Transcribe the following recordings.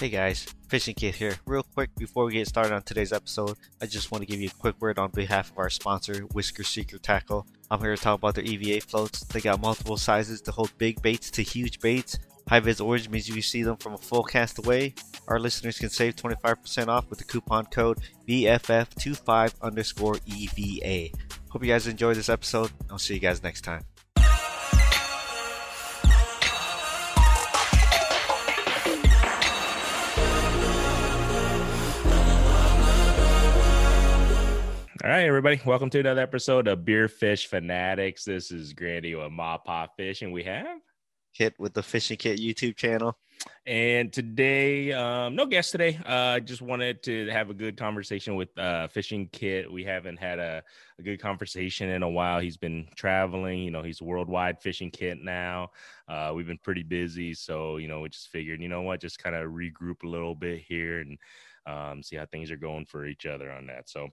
Hey guys, Fishing Kit here. Real quick before we get started on today's episode, I just want to give you a quick word on behalf of our sponsor, Whisker Seeker Tackle. I'm here to talk about their EVA floats. They got multiple sizes to hold big baits to huge baits. High vis orange means you can see them from a full cast away. Our listeners can save 25% off with the coupon code BFF25 underscore EVA. Hope you guys enjoy this episode. I'll see you guys next time. All right, everybody, welcome to another episode of Beer Fish Fanatics. This is Grandy with MaPop Fish, and we have Kit with the Fishing Kit YouTube channel. And today, um, no guest today. I uh, just wanted to have a good conversation with uh, Fishing Kit. We haven't had a, a, good conversation in a while. He's been traveling. You know, he's worldwide Fishing Kit now. Uh, we've been pretty busy, so you know, we just figured, you know what, just kind of regroup a little bit here and um, see how things are going for each other on that. So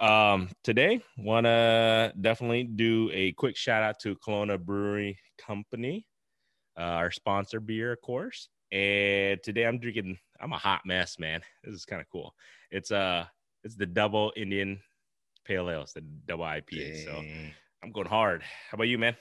um, today, want to definitely do a quick shout out to Kalona Brewery Company, uh, our sponsor beer, of course. And today I'm drinking. I'm a hot mess, man. This is kind of cool. It's uh, it's the double Indian Pale Ale. It's the double IPA. Dang. So I'm going hard. How about you, man?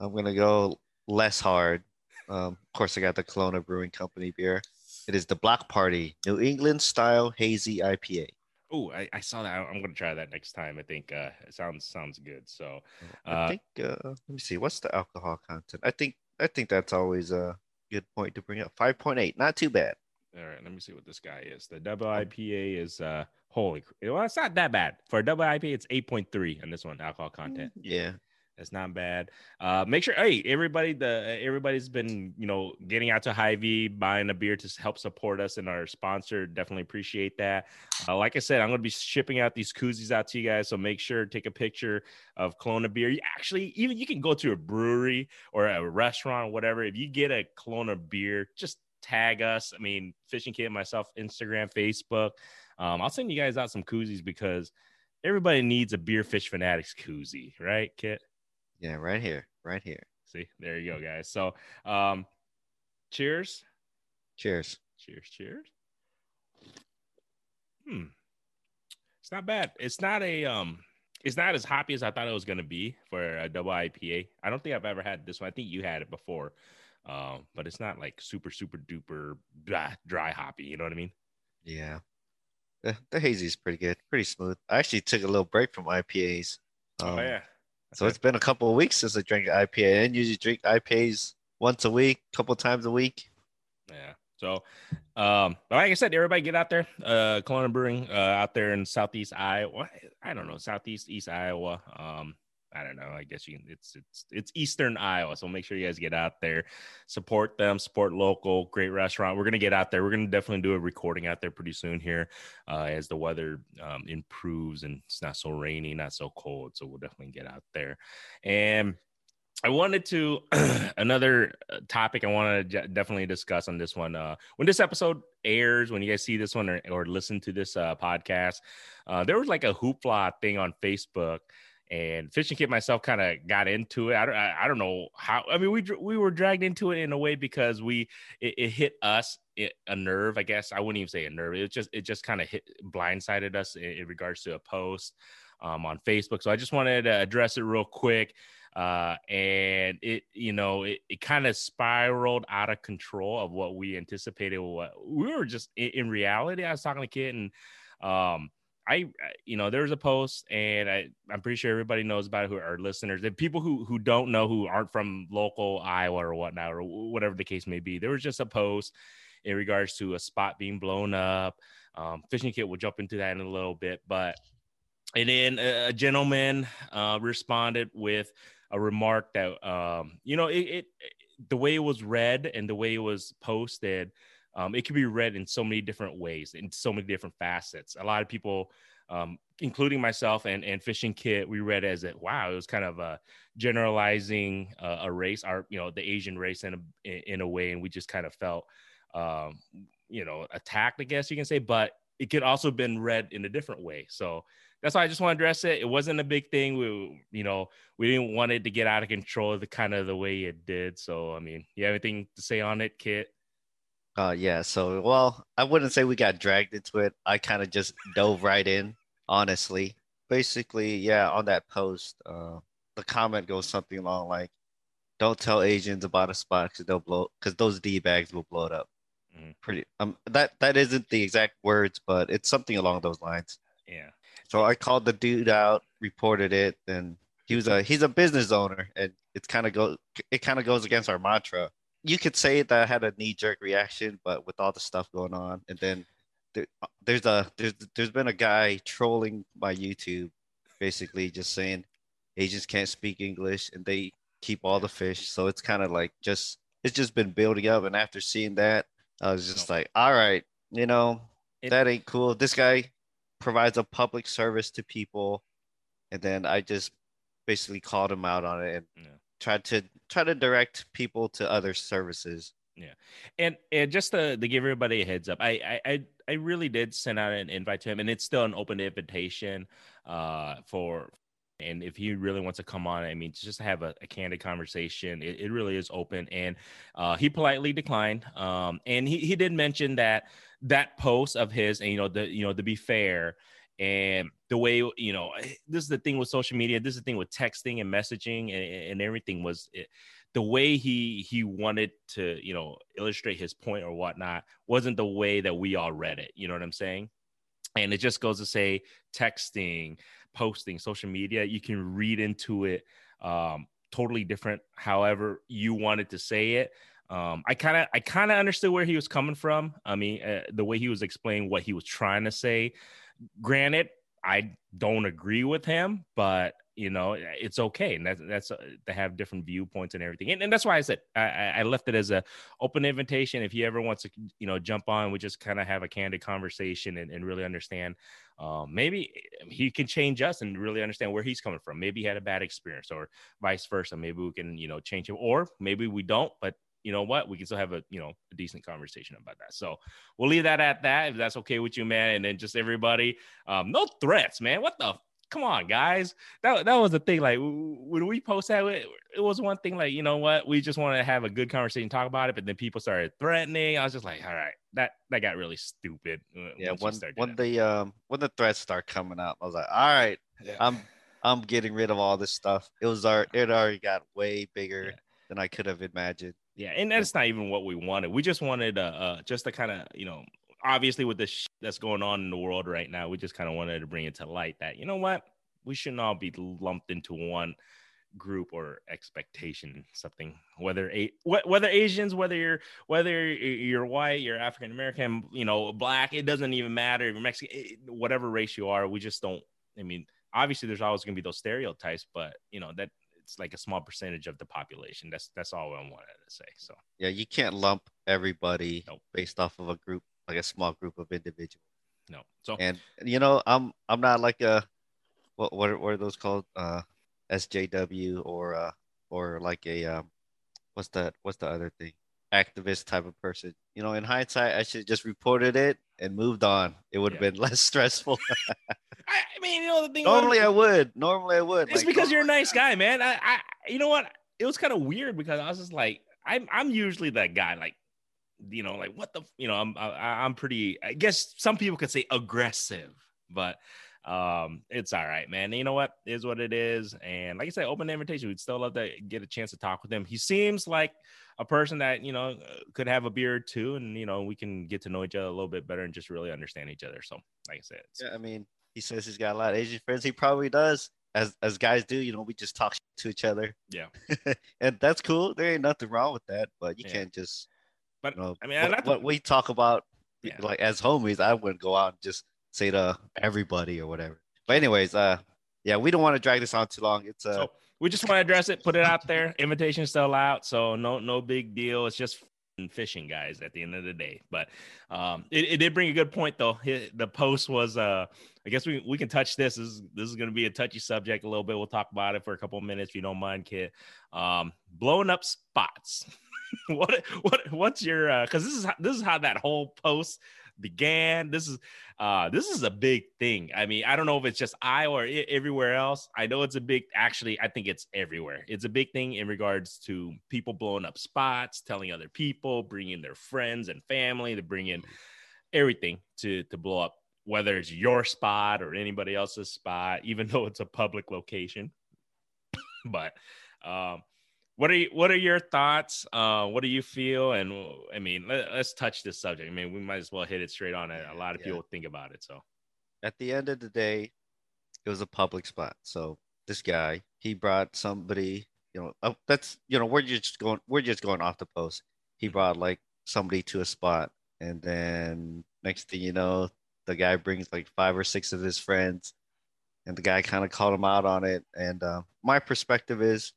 I'm gonna go less hard. Um, of course, I got the Kalona Brewing Company beer. It is the Block Party New England style hazy IPA. Oh, I, I, saw that. I'm gonna try that next time. I think uh, it sounds sounds good. So uh, I think uh, let me see. What's the alcohol content? I think I think that's always a good point to bring up. Five point eight, not too bad. All right, let me see what this guy is. The double IPA is uh holy. Well, it's not that bad for a double IPA. It's eight point three on this one alcohol content. Yeah, it's not bad. Uh, make sure, hey, everybody, the everybody's been, you know, getting out to Hy-Vee, buying a beer to help support us and our sponsor. Definitely appreciate that. Uh, like I said, I'm going to be shipping out these koozies out to you guys, so make sure take a picture of Kalona beer. You actually, even you can go to a brewery or a restaurant, or whatever. If you get a Kalona beer, just tag us. I mean, Fishing Kit, myself, Instagram, Facebook. Um, I'll send you guys out some koozies because everybody needs a beer fish fanatics koozie, right, Kit? Yeah, right here, right here. See, there you go, guys. So, um, cheers. Cheers. Cheers. Cheers. Hmm. It's not bad. It's not a um. It's not as hoppy as I thought it was gonna be for a double IPA. I don't think I've ever had this one. I think you had it before, um, but it's not like super super duper blah, dry hoppy. You know what I mean? Yeah. The, the hazy is pretty good, pretty smooth. I actually took a little break from IPAs. Oh, um, oh yeah, so it's been a couple of weeks since I drank IPA. I usually drink IPAs once a week, a couple times a week. Yeah. So, um, like I said, everybody get out there. Uh, Kalona Brewing, uh, out there in Southeast Iowa. I don't know, Southeast East Iowa. Um, I don't know. I guess you can, it's it's it's Eastern Iowa, so make sure you guys get out there, support them, support local, great restaurant. We're gonna get out there. We're gonna definitely do a recording out there pretty soon here, uh, as the weather um, improves and it's not so rainy, not so cold. So we'll definitely get out there. And I wanted to another uh, topic I want to definitely discuss on this one. Uh, when this episode airs, when you guys see this one or, or listen to this uh, podcast, uh, there was like a hoopla thing on Facebook and fishing kit myself kind of got into it. I don't, I, I, don't know how. I mean, we we were dragged into it in a way because we it, it hit us it, a nerve. I guess I wouldn't even say a nerve. It just it just kind of hit blindsided us in, in, regards to a post um, on Facebook. So I just wanted to address it real quick. Uh, and it you know it, it kind of spiraled out of control of what we anticipated. What we were just in, in reality. I was talking to Kit and um I, you know, there's a post, and I, I'm pretty sure everybody knows about it who are listeners. The people who who don't know, who aren't from local Iowa or whatnot, or whatever the case may be, there was just a post in regards to a spot being blown up. Um, Fishing Kit will jump into that in a little bit, but and then a, a gentleman uh, responded with a remark that, um, you know, it, it the way it was read and the way it was posted um, it can be read in so many different ways, in so many different facets. A lot of people, um, including myself and, and Fishing Kit, we read as it, wow, it was kind of a generalizing uh, a race, our, you know, the Asian race in a, in a way. And we just kind of felt, um, you know, attacked, I guess you can say, but it could also been read in a different way. So that's why I just want to address it. It wasn't a big thing. We, you know, we didn't want it to get out of control the kind of the way it did. So, I mean, you have anything to say on it, Kit? Uh, yeah. So, well, I wouldn't say we got dragged into it. I kind of just dove right in, honestly. Basically, yeah, on that post, uh, the comment goes something along like, "Don't tell Asians about a spot because they'll blow, because those d bags will blow it up." Mhm. Pretty. Um, that that isn't the exact words, but it's something along those lines. Yeah. So I called the dude out, reported it, and he was a he's a business owner, and it's kind of go it kind of goes against our mantra. You could say that I had a knee jerk reaction, but with all the stuff going on, and then there, uh, there's a there's there's been a guy trolling my YouTube, basically just saying Asians can't speak English and they keep all the fish. So it's kind of like just it's just been building up, and after seeing that, I was just like, all right, you know, It- that ain't cool. This guy provides a public service to people, and then I just basically called him out on it and Yeah. Tried to try to direct people to other services. Yeah, and and just to, to give everybody a heads up, I, I I I really did send out an invite to him, and it's still an open invitation uh for and if he really wants to come on, I mean, just to have a, a candid conversation, it, it really is open. And uh, he politely declined. Um, and he, he did mention that that post of his, and you know, the you know, to be fair, and the way you know, this is the thing with social media. This is the thing with texting and messaging and, and everything was it, the way he he wanted to you know illustrate his point or whatnot wasn't the way that we all read it. You know what I'm saying? And it just goes to say texting, posting, social media, you can read into it um, totally different. However, you wanted to say it. Um, I kind of I kind of understood where he was coming from. I mean, uh, the way he was explaining what he was trying to say. Granted, I don't agree with him, but you know it's okay. And that's that's uh, to have different viewpoints and everything. And, and that's why i said I, I left it as a open invitation. If he ever wants to you know jump on we just kind of have a candid conversation and, and really understand um, maybe he can change us and really understand where he's coming from. Maybe he had a bad experience or vice versa. Maybe we can you know change him. Or maybe we don't but you know what? We can still have a you know a decent conversation about that. So we'll leave that at that if that's okay with you man. And then just everybody um no threats man. What the come on guys. That, that was the thing like w- when we post that it, it was one thing like you know what? We just wanted to have a good conversation talk about it but then people started threatening. I was just like all right that that got really stupid. Uh, Yeah, once when started when the um when the threats start coming up I was like, all right, Yeah. I'm I'm getting rid of all this stuff. It was our it already got way bigger Yeah. than I could have imagined. Yeah, and that's not even what we wanted. We just wanted uh, uh just to kind of, you know, obviously with the sh- that's going on in the world right now, we just kind of wanted to bring it to light that you know what, we shouldn't all be lumped into one group or expectation something whether a whether asians whether you're whether you're white you're african american you know black it doesn't even matter if you're mexican whatever race you are we just don't i mean obviously there's always going to be those stereotypes but you know that it's like a small percentage of the population that's that's all i wanted to say so Yeah, you can't lump everybody Nope. based off of a group like a small group of individuals. no so And you know, I'm I'm not like a what what are, what are those called? Uh SJW or uh or like a um what's that what's the other thing? Activist type of person. You know, in hindsight, I should just reported it and moved on. It would have Yeah. been less stressful. I, I mean you know the thing Normally I would. Normally I would. It's Like, because you're a nice guy, man. I, I, you know what? It was kind of weird because I was just like, I'm, I'm usually that guy, like, you know, like what the, you know, I'm, I, I'm pretty. I guess some people could say aggressive, but um, it's all right, man. You know what? It is what it is, and like I said, open invitation. We'd still love to get a chance to talk with him. He seems like a person that you know could have a beer or two, and you know we can get to know each other a little bit better and just really understand each other. So, like I said, it's, Yeah, I mean, he says he's got a lot of Asian friends. He probably does. As as guys do, you know, we just talk to each other. Yeah. and that's cool. There ain't nothing wrong with that, but you Yeah. can't just but you know, I mean, what, to- what we talk about Yeah. like as homies, I wouldn't go out and just say to everybody or whatever. But anyways, uh yeah, we don't want to drag this on too long. It's uh So we just want to address it, put it out there. Invitation still out, so no no big deal. It's just fishing, guys. At the end of the day, but um, it, it did bring a good point though. The post was, uh, I guess we we can touch this. This is this is going to be a touchy subject a little bit. We'll talk about it for a couple of minutes if you don't mind, Kit. Um, blowing up spots. what what what's your? Because this is how, this is how that whole post began. This is uh this is a big thing. I mean, I don't know if it's just Iowa or I- everywhere else. I know it's a big actually, I think it's everywhere. It's a big thing in regards to people blowing up spots, telling other people, bringing their friends and family to bring in everything to to blow up whether it's your spot or anybody else's spot, even though it's a public location. but um, what are you, what are your thoughts? Uh, what do you feel? And I mean, let, us touch this subject. I mean, we might as well hit it straight on it. A lot of yeah. people think about it. So at the end of the day, it was a public spot. So this guy, he brought somebody, you know, uh, that's, you know, we're just going, we're just going off the post. He mm-hmm. brought like somebody to a spot. And then next thing you know, the guy brings like five or six of his friends and the guy kind of called him out on it. And uh, my perspective is,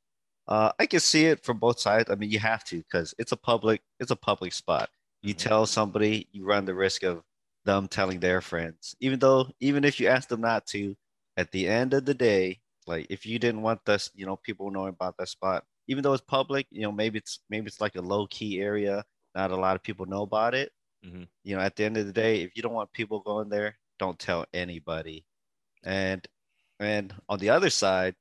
uh, I can see it from both sides. I mean, you have to because it's a public, it's a public spot. You mm-hmm. tell somebody, you run the risk of them telling their friends. Even though, even if you ask them not to, at the end of the day, like if you didn't want this, you know, people knowing about that spot, even though it's public, you know, maybe it's maybe it's like a low key area. Not a lot of people know about it. Mm-hmm. You know, at the end of the day, if you don't want people going there, don't tell anybody. And and on the other side,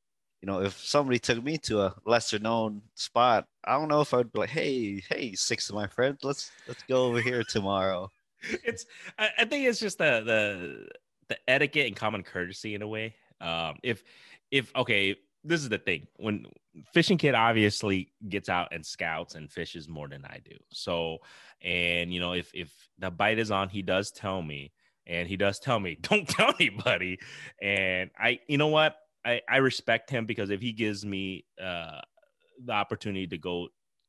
you know, if somebody took me to a lesser known spot, I don't know if I'd be like, hey, hey, six of my friends, let's let's go over here tomorrow. It's I, I think it's just the the the etiquette and common courtesy in a way. Um, if if okay, this is the thing when fishing kit obviously gets out and scouts and fishes more than i do so and you know if if the bite is on he does tell me and he does tell me don't tell anybody and i you know what i i respect him because if he gives me uh the opportunity to go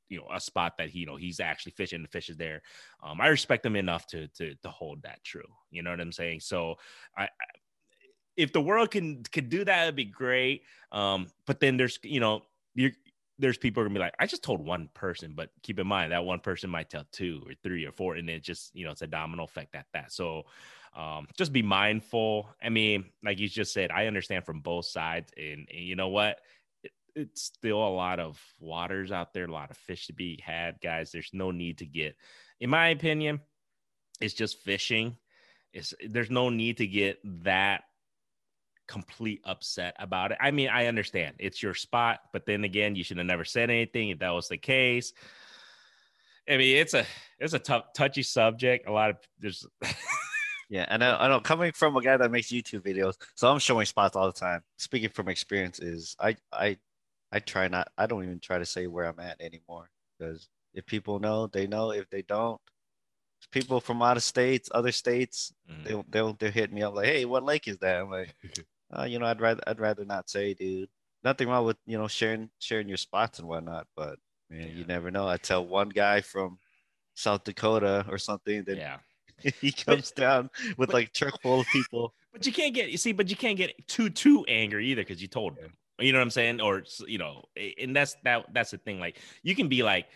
you know a spot that he you know he's actually fishing the fish is there um i respect him enough to to to hold that true you know what i'm saying so i if the world can could do that, it'd be great. Um, but then there's you know you there's people gonna be like, I just told one person, but keep in mind that one person might tell two or three or four, and it just you know it's a domino effect at that. So um, just be mindful. I mean, like you just said, I understand from both sides, and, and you know what. It, it's still a lot of waters out there, a lot of fish to be had, guys. There's no need to get, in my opinion, it's just fishing. It's there's no need to get that complete upset about it. I mean, I understand it's your spot, but then again, you should have never said anything if that was the case. I mean, it's a it's a tough, touchy subject. A lot of there's. yeah, and I, I know coming from a guy that makes YouTube videos, so I'm showing spots all the time. Speaking from experience, is I I I try not. I don't even try to say where I'm at anymore because if people know, they know. If they don't, people from out of states, other states, mm. they'll they'll they'll hit me up like, "Hey, what lake is that?" I'm like, uh, you know, I'd rather I'd rather not say, dude. Nothing wrong with you know sharing sharing your spots and whatnot, but man, yeah. you never know. I tell one guy from South Dakota or something that yeah. he comes but, down with but, like truck full of people. But you can't get you see, but you can't get too too angry either because you told him. You know what I'm saying? Or you know, and that's that that's the thing. Like you can be like,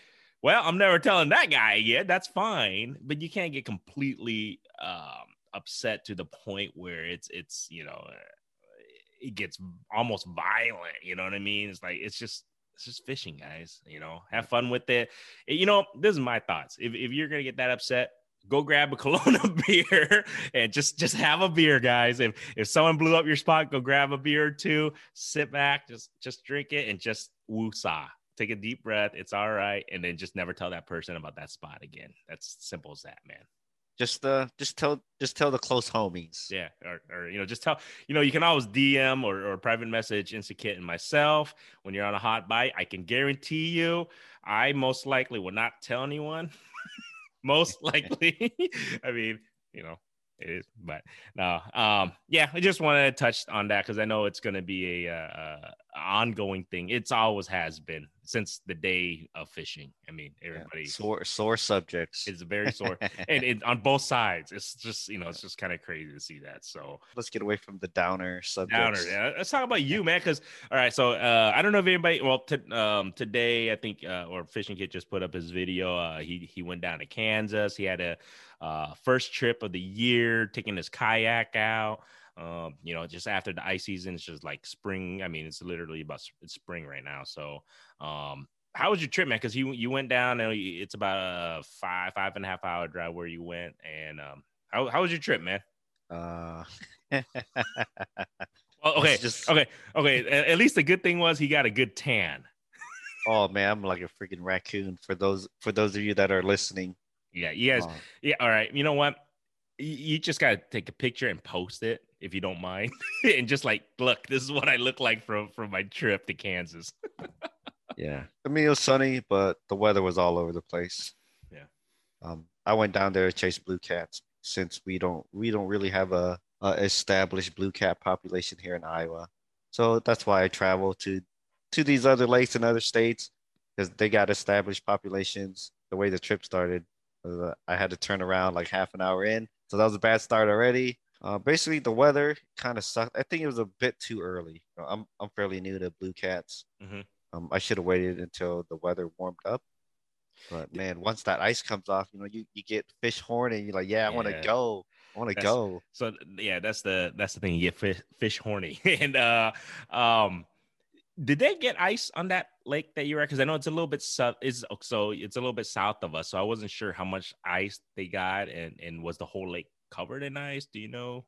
well, I'm never telling that guy again. That's fine, but you can't get completely um, upset to the point where it's it's you know it gets almost violent. You know what I mean? It's like it's just it's just fishing, guys. You know, have fun with it. You know, this is my thoughts. If if you're gonna get that upset, go grab a Kalona beer and just just have a beer, guys. If if someone blew up your spot, go grab a beer or two, sit back, just just drink it and just woosah. Take a deep breath. It's all right, and then just never tell that person about that spot again. That's simple as that, man. Just uh, just tell, just tell the close homies. Yeah, or, or you know, just tell. You know, you can always DM or, or private message Instakit and myself when you're on a hot bite. I can guarantee you, I most likely will not tell anyone. most likely. I mean, you know, it is, but no. Um, yeah, I just wanted to touch on that because I know it's going to be a, a, a, ongoing thing. It's always has been since the day of fishing. I mean, everybody yeah, sore sore subjects. It's very sore, and it, on both sides, it's just you know, it's just kind of crazy to see that. So let's get away from the downer subjects. Downer, yeah. Let's talk about you, man. Because all right, so uh, I don't know if anybody. Well, t- um, today I think, uh, or Fishing Kit just put up his video. Uh, he he went down to Kansas. He had a uh, first trip of the year, taking his kayak out. Um, you know, just after the ice season, it's just like spring. I mean, it's literally about it's spring right now. So, um, how was your trip, man? Because you you went down and it's about a five five and a half hour drive where you went, and um, How how was your trip, man? Uh, Well, okay, just- okay, okay. At, at least the good thing was he got a good tan. oh man, I'm like a freaking raccoon. For those for those of you that are listening, Yeah, you guys. uh, Yeah, all right. You know what? You, you just gotta take a picture and post it if you don't mind, and just like, look, this is what I look like from from my trip to Kansas. yeah. I mean, it was sunny, but the weather was all over the place. Yeah. Um, I went down there to chase blue cats since we don't we don't really have a, a established blue cat population here in Iowa. So that's why I travel to to these other lakes and other states because they got established populations. The way the trip started, uh, I had to turn around like half an hour in, so that was a bad start already. Uh, basically, the weather kind of sucked. I think it was a bit too early. I'm I'm fairly new to blue cats. Mhm. Um, I should have waited until the weather warmed up. But man, once that ice comes off, you know, you, you get fish horny. and You're like, yeah, I want to go. I want to go. So yeah, that's the that's the thing. You get fish, fish horny, and uh, um, did they get ice on that lake that you were at? Because I know it's a little bit south. Is so it's a little bit south of us. So I wasn't sure how much ice they got, and and was the whole lake covered in ice? Do you know?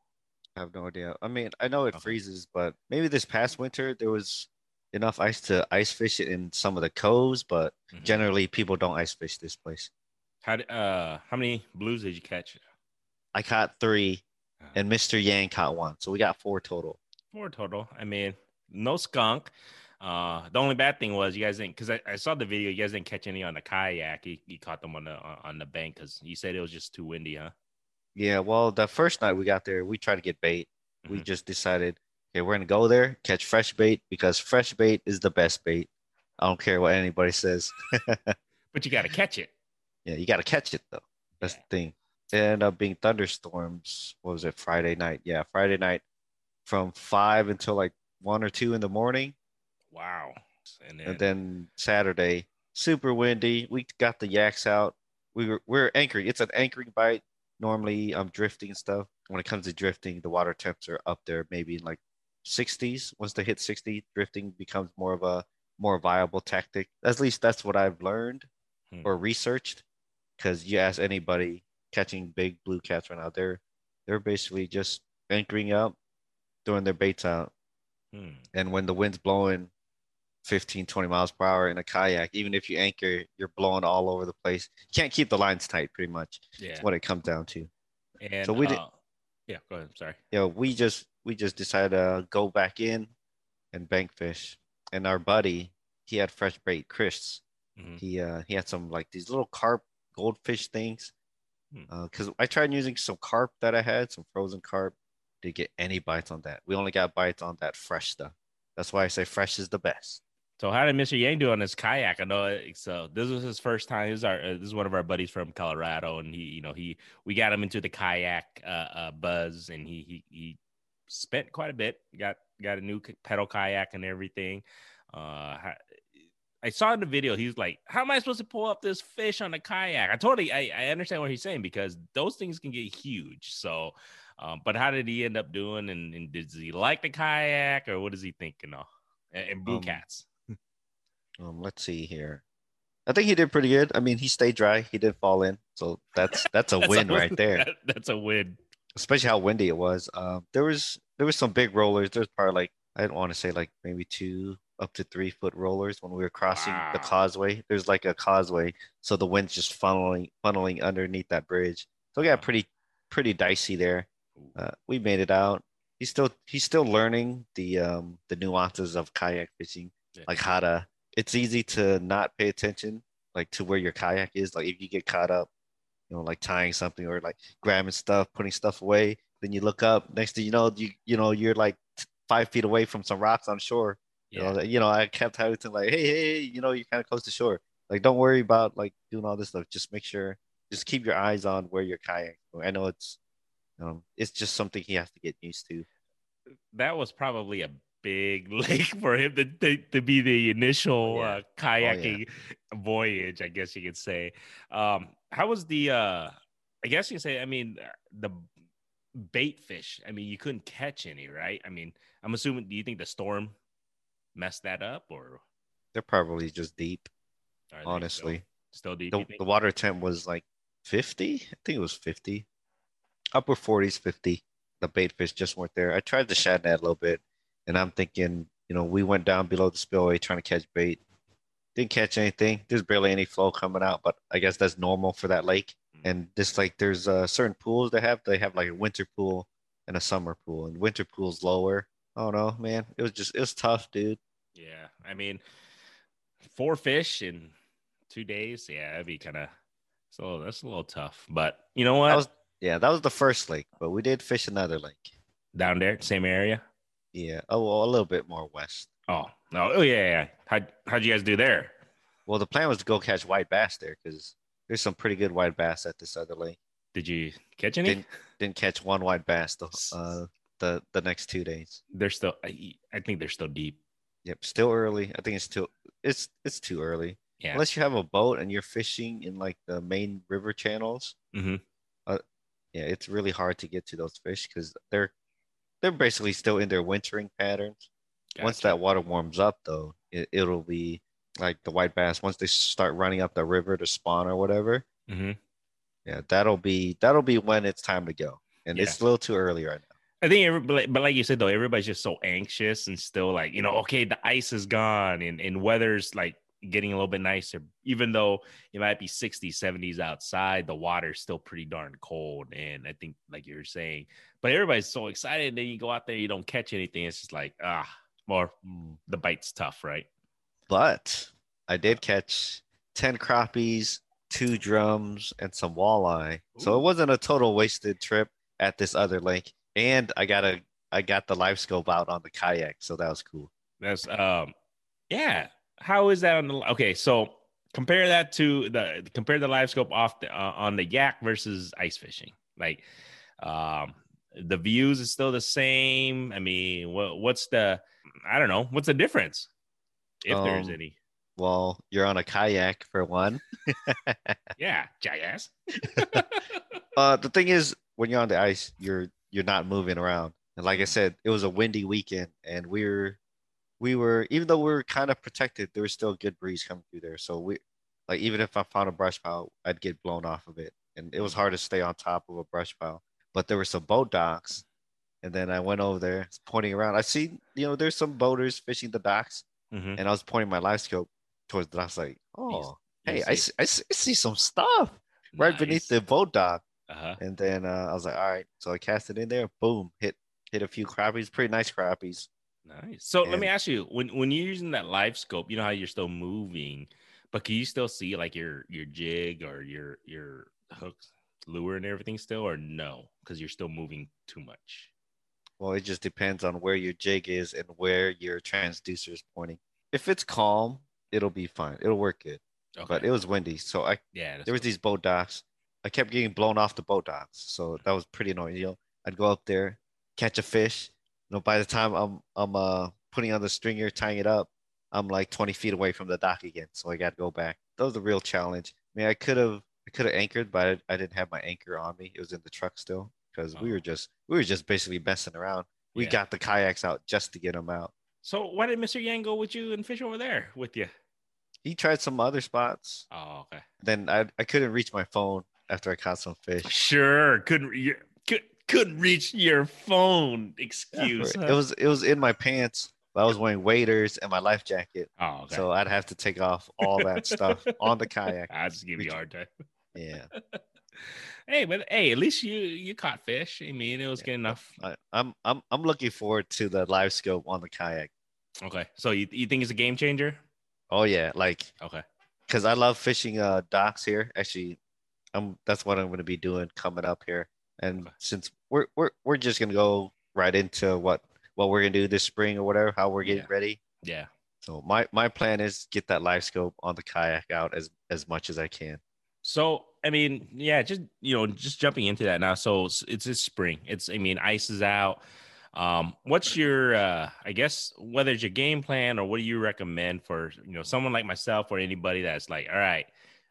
I have no idea. I mean, I know it Okay. freezes, but maybe this past winter there was enough ice to ice fish it in some of the coves, but Mhm. generally people don't ice fish this place. How uh how many blues did you catch? I caught three, Uh, and Mr. Yang caught one, so we got four total. Four total. I mean, no skunk. Uh, the only bad thing was you guys didn't because I, I saw the video. You guys didn't catch any on the kayak. You, you caught them on the on the bank because you said it was just too windy, huh? Yeah, well, the first night we got there, we tried to get bait. We Mhm. just decided, okay, we're gonna go there, catch fresh bait because fresh bait is the best bait. I don't care what anybody says. But you got to catch it. Yeah, you gotta catch it though. That's the thing. It ended up being thunderstorms. What was it? Friday night. Yeah, Friday night from five until like one or two in the morning. Wow. And then, And then Saturday, super windy. We got the yaks out. We were we're anchoring. It's an anchoring bite. Normally I'm drifting and stuff. When it comes to drifting, the water temps are up there, maybe in like 60s. Once they hit 60, drifting becomes more of a more viable tactic. At least that's what I've learned Hmm. or researched. Because you ask anybody catching big blue cats right now, they're they're basically just anchoring up, throwing their baits out. Hmm. And when the wind's blowing 15, 20 miles per hour in a kayak, even if you anchor, you're blowing all over the place. You can't keep the lines tight, pretty much. yeah. That's what it comes down to. And so we did- uh, yeah. Go ahead. Sorry. Know, we just we just decided to go back in and bank fish. And our buddy, he had fresh bait, Chris. Mhm. He uh he had some like these little carp goldfish things. Hmm. Uh, I tried using some carp that I had, some frozen carp. Didn't get any bites on that. We only got bites on that fresh stuff. That's why I say fresh is the best. So how did Mr. Yang do on his kayak? I know. So this was his first time. This is our. Uh, this is one of our buddies from Colorado, and he, you know, he we got him into the kayak uh, uh, buzz, and he he he spent quite a bit. Got got a new pedal kayak and everything. Uh, I saw in the video. He's like, "How am I supposed to pull up this fish on a kayak?" I totally, I, I understand what he's saying because those things can get huge. So, um, but how did he end up doing? And, and does he like the kayak, or what is he thinking? of? And, and blue Um, cats. Um, let's see here. I think he did pretty good. I mean, he stayed dry. He didn't fall in, so that's that's a That's win right there. that- that's a win. Especially how windy it was. Um, there was there was some big rollers. There's probably like I don't want to say like maybe two up to three foot rollers when we were crossing the causeway. There's like a causeway, so the wind's just funneling funneling underneath that bridge. So it got pretty pretty dicey there. Uh, we made it out. He's still he's still learning the um the nuances of kayak fishing, Yeah. like how to. It's easy to not pay attention like to where your kayak is. Like if you get caught up, you know, like tying something or like grabbing stuff, putting stuff away, then you look up. Next thing you know, you you know you're like five feet away from some rocks on shore. You know, you know, I kept having to like, hey, hey, you know, you're kind of close to shore. Like, don't worry about like doing all this stuff. Just make sure, just keep your eyes on where you're kayak. I know it's, um, it's just something he has to get used to. that was probably a big lake for him to, to, to be the initial Yeah. uh, kayaking voyage, I guess you could say. Um, how was the? Uh, I guess you say. I mean, the bait fish. I mean, you couldn't catch any, right? I mean, I'm assuming. Do you think the storm messed that up, or They're probably just deep, they still- honestly. still, deep? The, the water temp was like 50. I think it was 50. upper 40s, 50. The bait fish just weren't there. I tried the shad net a little bit, and I'm thinking, you know, we went down below the spillway trying to catch bait. Didn't catch anything. There's barely any flow coming out, but I guess that's normal for that lake. And just like there's uh, certain pools they have. They have like a winter pool and a summer pool, and winter pool's lower. Oh no, man, it was just it was tough, dude. Yeah, I mean, four fish in two days. Yeah, that'd be kind of so that's a little tough. But you know what? That was yeah, that was the first lake, but we did fish another lake. Down there, same area. Yeah, oh, well, a little bit more west. Oh no, oh yeah, yeah. How how'd you guys do there? Well, the plan was to go catch white bass there because there's some pretty good white bass at this other lake. Did you catch any? Didn't didn't catch one white bass the uh the the next two days. They're still. I, I think they're still deep. Yep, still early. I think it's too it's it's too early. Yeah. Unless you have a boat and you're fishing in like the main river channels. hmm Yeah, it's really hard to get to those fish because they're they're basically still in their wintering patterns. Once that water warms up, though, it, it'll be like the white bass. Once they start running up the river to spawn or whatever, hmm yeah, that'll be that'll be when it's time to go. And Yeah. it's a little too early right now. I think, every, but like- but like you said though, everybody's just so anxious and still like, you know, okay, the ice is gone and, and weather's like getting a little bit nicer. Even though it might be 60s, 70s outside, the water's still pretty darn cold. And I think, like you're saying, but everybody's so excited. And then you go out there, you don't catch anything. It's just like, ah, or the bite's tough, right? But I did catch 10 crappies, two drums, and some walleye. So it wasn't a total wasted trip at this other lake. And I got a I got the LiveScope out on the kayak, so that was cool. That's, um, yeah. How is that on the, okay. So compare that to the, compare the LiveScope off the, uh, on the yak versus ice fishing. Like, um, the views is still the same. I mean, what, what's the, I don't know, what's the difference if there's Um, any? Well, you're on a kayak for one. Yeah, jackass. Uh, the thing is, when you're on the ice, you're you're not moving around. And like I said, it was a windy weekend, and we were we were even though we were kind of protected, there was still a good breeze coming through there. So we like even if I found a brush pile, I'd get blown off of it, and it was hard to stay on top of a brush pile. But there were some boat docks, and then I went over there pointing around. I see you know there's some boaters fishing the docks, Mhm. and I was pointing my LiveScope towards the docks, like, oh, hey, I see- I see, I see some stuff right beneath the boat dock. Uh-huh. And then uh, I was like, all right. So I cast it in there. Boom. Hit hit a few crappies. Pretty nice crappies. Nice. So let me ask you, when when you're using that LiveScope, you know how you're still moving, but can you still see like your your jig or your your hooks, lure, and everything still, or no? Because you're still moving too much. Well, it just depends on where your jig is and where your transducer is pointing. If it's calm, it'll be fine. It'll work good. Okay. But it was windy, so I yeah, there was what- these boat docks. I kept getting blown off the boat docks, so that was pretty annoying. You know, I'd go up there, catch a fish. Know, by the time I'm I'm uh putting on the stringer, tying it up, I'm like 20 feet away from the dock again. So I got to go back. That was a real challenge. I mean, I could have I could have anchored, but I, I didn't have my anchor on me. It was in the truck still because we Oh. were just we were just basically messing around. We Yeah. got the kayaks out just to get them out. So why did Mr. Yang go with you and fish over there with you? He tried some other spots. Oh, okay. Then I I couldn't reach my phone after I caught some fish. Sure, couldn't you could couldn't reach your phone. Excuse. It was it was in my pants. but I was wearing waders and my life jacket, Oh, okay. so I'd have to take off all that stuff on the kayak. I just give you a hard time. Yeah, Hey, but hey, at least you you caught fish. I mean, it was Yeah. good enough. I, I'm I'm I'm looking forward to the LiveScope on the kayak. Okay, so you you think it's a game changer? Oh yeah, like Okay. because I love fishing uh docks here. Actually, I'm that's what I'm gonna be doing coming up here. And Okay. since we're we're we're just gonna go right into what what we're gonna do this spring or whatever, how we're getting Yeah. ready. Yeah. So my my plan is get that LiveScope on the kayak out as as much as I can. So I mean, yeah, just you know, just jumping into that now. So it's it's, it's spring. It's I mean, ice is out. Um, what's your uh I guess whether it's your game plan or what do you recommend for you know someone like myself or anybody that's like, all right,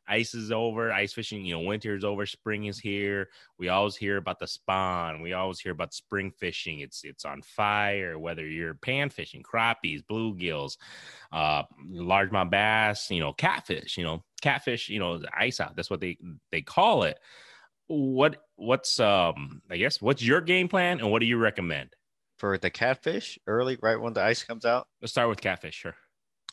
ice is over, ice fishing, you know, winter is over, spring is here. We always hear about the spawn, we always hear about spring fishing. It's it's on fire, whether you're pan fishing, crappies, bluegills, uh largemouth bass, you know, catfish, you know, catfish, you know, ice out. That's what they they call it. What what's um I guess what's your game plan and what do you recommend? For the catfish, early, right when the ice comes out. Let's start with catfish, sure.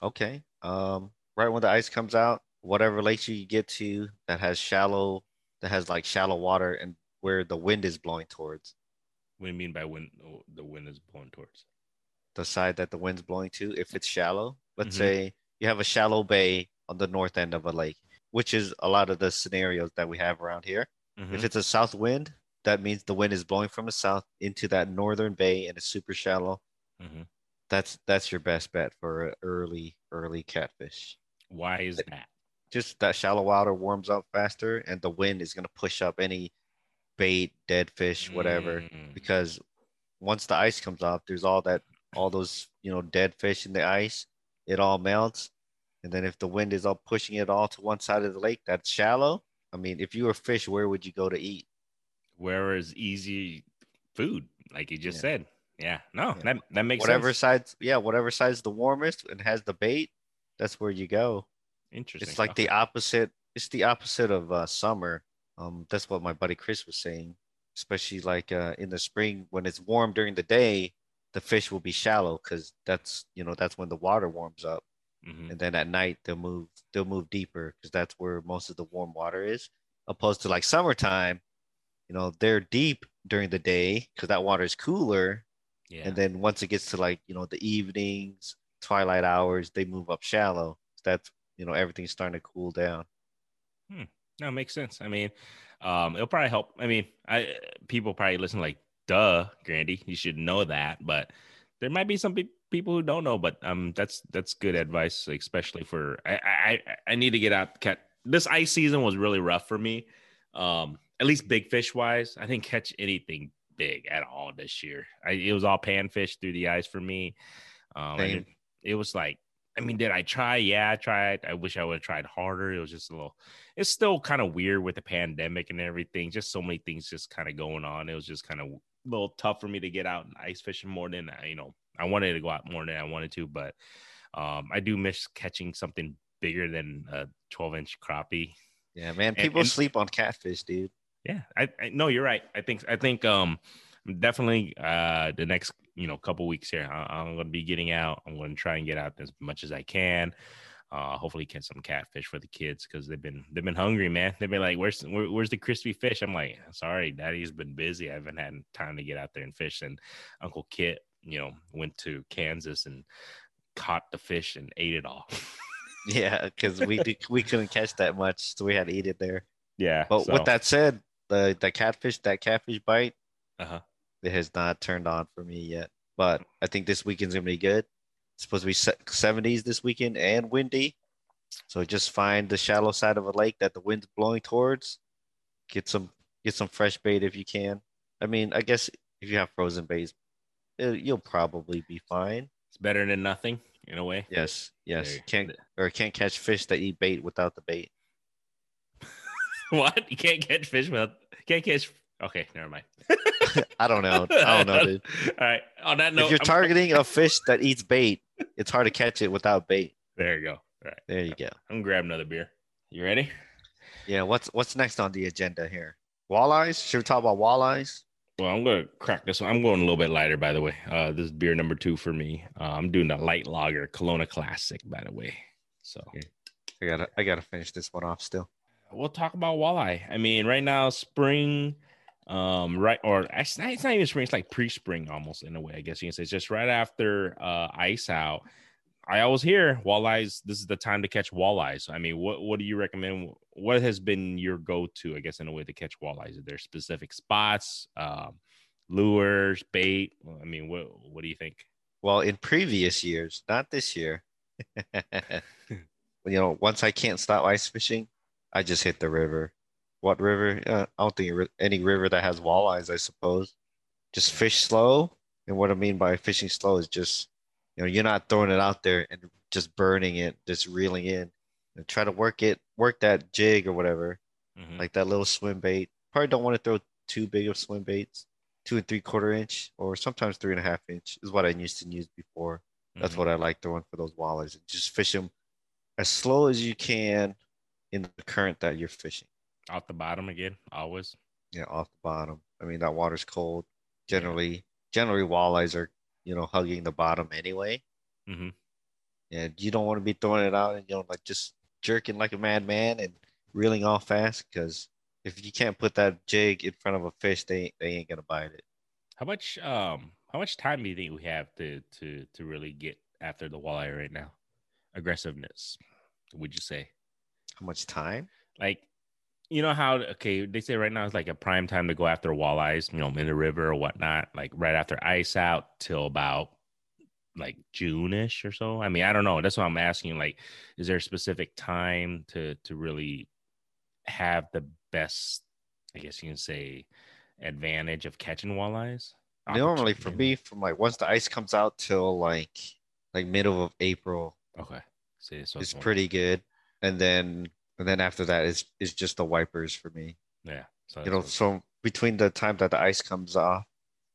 Okay. Um, right when the ice comes out, whatever lake you get to that has shallow, that has like shallow water and where the wind is blowing towards. What do you mean by wind? oh, The wind is blowing towards. the side that the wind's blowing to if it's shallow. Let's Mhm. say you have a shallow bay on the north end of a lake, which is a lot of the scenarios that we have around here. Mhm. If it's a south wind, that means the wind is blowing from the south into that northern bay and it's super shallow. Mhm. That's that's your best bet for early early catfish. Why is that? Just that shallow water warms up faster and the wind is gonna push up any bait, dead fish, whatever. Mm, because once the ice comes off, there's all that all those you know dead fish in the ice. It all melts, and then if the wind is all pushing it all to one side of the lake that's shallow, I mean, if you were fish, where would you go to eat? Where is easy food? Like you just Yeah. said. Yeah. No, Yeah. that that makes whatever sense. side's yeah, whatever side's the warmest and has the bait, that's where you go. Interesting. It's like the opposite. It's the opposite of uh, summer. Um, that's what my buddy Chris was saying. Especially like uh, in the spring when it's warm during the day, the fish will be shallow because that's you know that's when the water warms up, Mhm. and then at night they'll move they'll move deeper because that's where most of the warm water is. Opposed to like summertime, you know they're deep during the day because that water is cooler, Yeah. and then once it gets to like you know the evenings, twilight hours, they move up shallow. That's you know everything's starting to cool down. No, it makes sense. I mean, um, it'll probably help. I mean, I people probably listen like, "Duh, Grandy, you should know that." But there might be some pe- people who don't know. But um, that's that's good advice, especially for I I I need to get out. Cat this ice season was really rough for me. Um, at least big fish wise, I didn't catch anything big at all this year. I, it was all panfish through the ice for me. Um, it was like, I mean, did I try? Yeah, I tried. I wish I would have tried harder. It was just a little it's still kind of weird with the pandemic and everything. Just so many things just kind of going on. It was just kind of a little tough for me to get out and ice fishing more than you know, I wanted to go out more than I wanted to, but um, I do miss catching something bigger than a 12 inch crappie. Yeah, man, And- people and- sleep on catfish, dude. Yeah, I, I no, you're right. I think I think um definitely uh the next you know couple weeks here I, I'm gonna be getting out. I'm gonna try and get out as much as I can. Uh, hopefully catch some catfish for the kids because they've been they've been hungry, man. They've been like, "Where's where, where's the crispy fish?" I'm like, "Sorry, Daddy's been busy. I haven't had time to get out there and fish." And Uncle Kit, you know, went to Kansas and caught the fish and ate it all. Yeah, because we did, we couldn't catch that much, so we had to eat it there. yeah, But so- with that said, the the catfish that catfish bite, Uh-huh. It has not turned on for me yet. But I think this weekend's gonna be good. It's supposed to be 70s this weekend and windy. So just find the shallow side of a lake that the wind's blowing towards. Get some get some fresh bait if you can. I mean, I guess if you have frozen baits, it, you'll probably be fine. it's better than nothing in a way. Yes, yes. There- Can't or can't catch fish that eat bait without the bait. What? You can't catch fish without can't catch. Okay, never mind. I don't know. I don't know, dude. All right. On that note, if you're targeting a fish that eats bait, it's hard to catch it without bait. there you go. All right, There you go. I'm gonna grab another beer. You ready? Yeah, what's what's next on the agenda here? Walleyes? Should we talk about walleyes? Well, I'm gonna crack this one. I'm going a little bit lighter, by the way. Uh, this is beer number two for me. Uh, I'm doing a light lager Kalona Classic, by the way. So I gotta I gotta finish this one off still. we'll talk about walleye. I mean, right now, spring, um, right or actually, it's not even spring. It's like pre-spring almost in a way. I guess you can say it's just right after uh, ice out. I always hear walleyes. This is the time to catch walleyes. I mean, what what do you recommend? What has been your go-to? I guess in a way to catch walleyes. Are there specific spots, um, lures, bait? I mean, what what do you think? Well, in previous years, not this year. you know, once I can't stop ice fishing, I just hit the river. What river? Uh, I don't think any river that has walleyes, I suppose. Just fish slow. And what I mean by fishing slow is just, you know, you're not throwing it out there and just burning it, just reeling in. And try to work it, work that jig or whatever, Mhm. like that little swim bait. Probably don't want to throw too big of swim baits. Two and three quarter inch, or sometimes three and a half inch is what I used to use before. That's Mhm. what I like throwing for those walleyes. Just fish them as slow as you can in the current that you're fishing. Off the bottom again, always. Yeah, off the bottom. I mean, that water's cold. Generally, generally walleyes are, you know, hugging the bottom anyway. Mhm. And you don't want to be throwing it out and you know, like just jerking like a madman and reeling off fast because if you can't put that jig in front of a fish, they they ain't gonna bite it. How much um how much time do you think we have to to to really get after the walleye right now? Aggressiveness, would you say? How much time? Like, you know how okay they say right now is like a prime time to go after walleyes, you know, in the river or whatnot, like right after ice out till about like June-ish or so. I mean, I don't know. That's what I'm asking. Like, is there a specific time to to really have the best, I guess you can say, advantage of catching walleyes? Normally for me, from like once the ice comes out till like like middle of April Okay. See, so is it's pretty good. And then and then after that is is just the wipers for me. Yeah. So You know, that's so between the time that the ice comes off